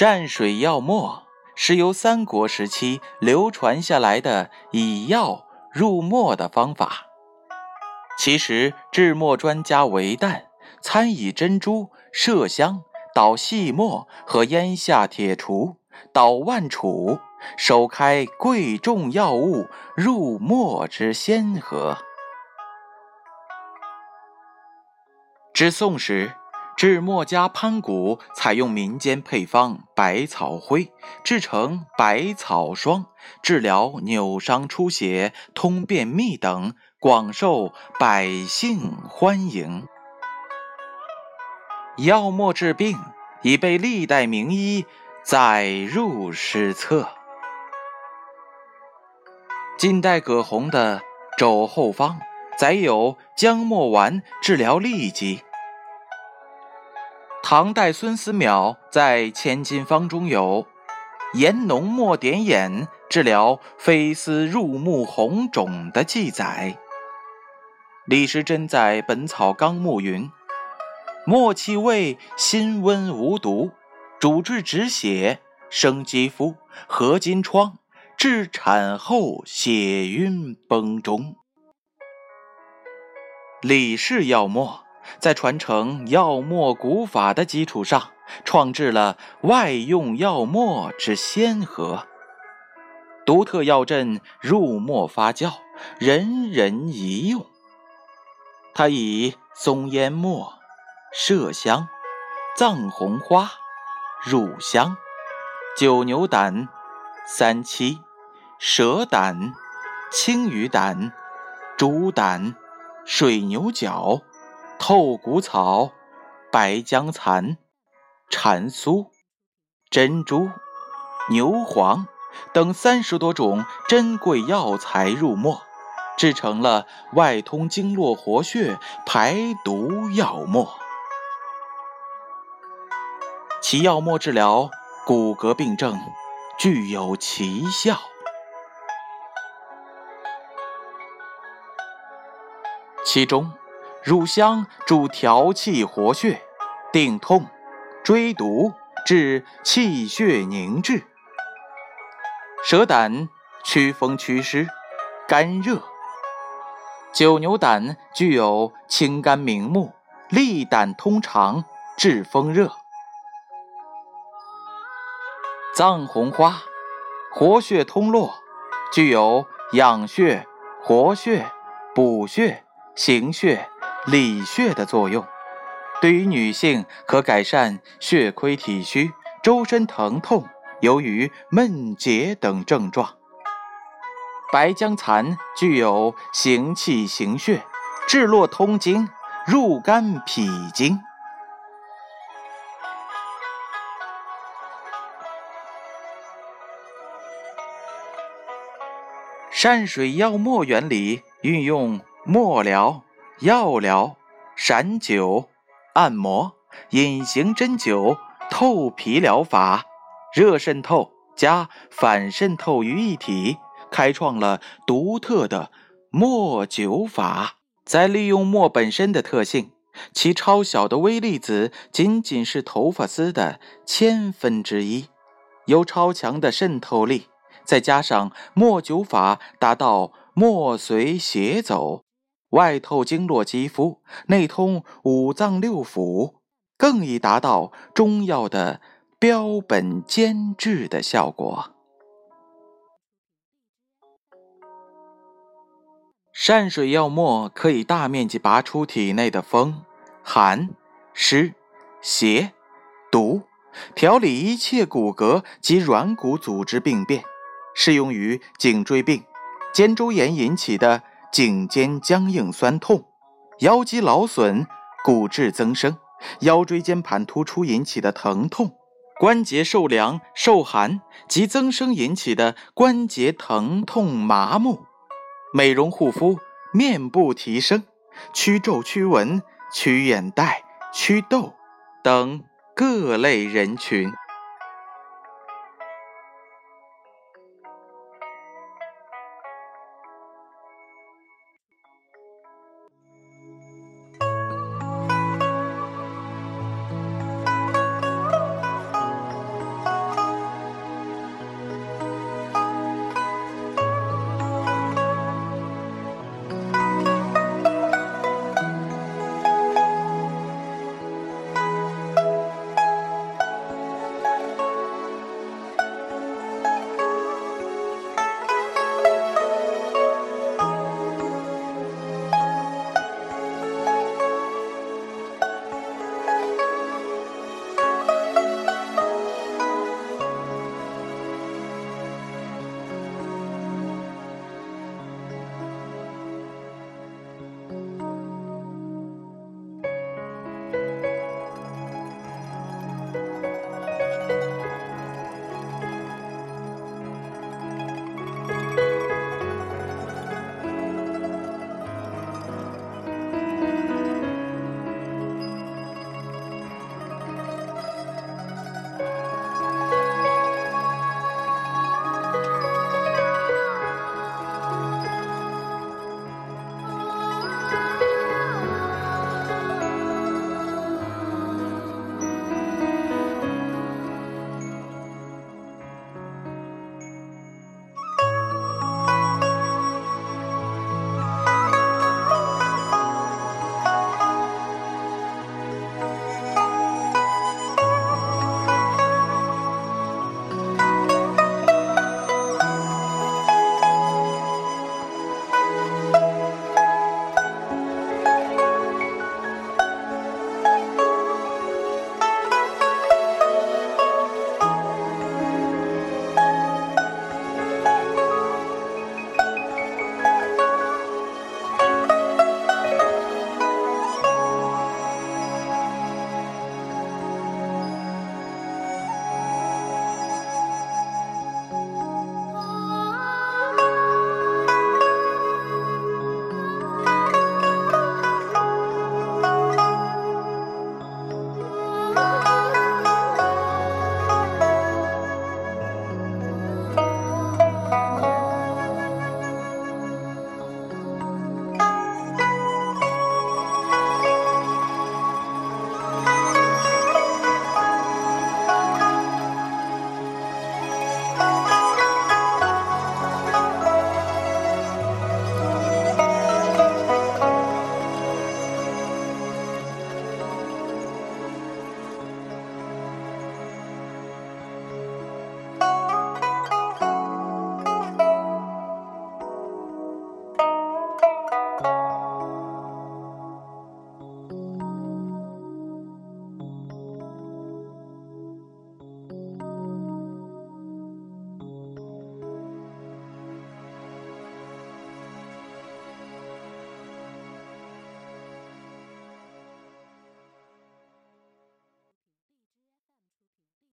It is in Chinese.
善水药末是由三国时期流传下来的以药入墨的方法。其实制墨专家韦诞参以珍珠、麝香、捣细末和烟下铁杵、捣万杵，首开贵重药物入墨之先河。至宋时。制墨家潘谷采用民间配方百草灰制成百草霜，治疗扭伤、出血、通便秘等，广受百姓欢迎。药末治病已被历代名医载入史册。近代葛洪的《肘后方》载有姜末丸治疗痢疾。唐代孙思邈在《千金方》中有“研浓墨点眼，治疗飞丝入目红肿”的记载。李时珍在《本草纲目》云：“墨气味辛温无毒，主治止血、生肌肤、合金疮，治产后血晕崩中。”李氏药末。在传承药墨古法的基础上，创制了外用药墨之先河。独特药阵入墨发酵，人人宜用。它以松烟墨、麝香、藏红花、乳香、九牛胆、三七、蛇胆、青鱼胆、猪胆、水牛角。透骨草、白姜蚕、蟾酥、珍珠、牛黄等三十多种珍贵药材入墨，制成了外通经络、活血、排毒药末。其药末治疗骨骼病症，具有奇效。其中。乳香主调气活血、定痛、追毒，治气血凝滞；蛇胆祛风祛湿、肝热；九牛胆具有清肝明目、利胆通肠、治风热；藏红花活血通络，具有养血、活血、补血、行血。理血的作用，对于女性可改善血亏体虚、周身疼痛、由于闷结等症状。白僵蚕具有行气行血、治络通经、入肝脾经。善水药末原理运用末疗。药疗、散灸、按摩、隐形针灸、透皮疗法，热渗透加反渗透于一体，开创了独特的墨灸法。在利用墨本身的特性，其超小的微粒子仅仅是头发丝的千分之一，有超强的渗透力，再加上墨灸法达到墨随血走。外透经络肌肤，内通五脏六腑，更易达到中药的标本兼治的效果。善水药末可以大面积拔出体内的风、寒、湿、邪、毒，调理一切骨骼及软骨组织病变，适用于颈椎病、肩周炎引起的。颈肩僵硬酸痛、腰肌劳损、骨质增生、腰椎间盘突出引起的疼痛、关节受凉受寒及增生引起的关节疼痛麻木、美容护肤、面部提升、祛皱驱纹、祛眼袋、祛痘等各类人群。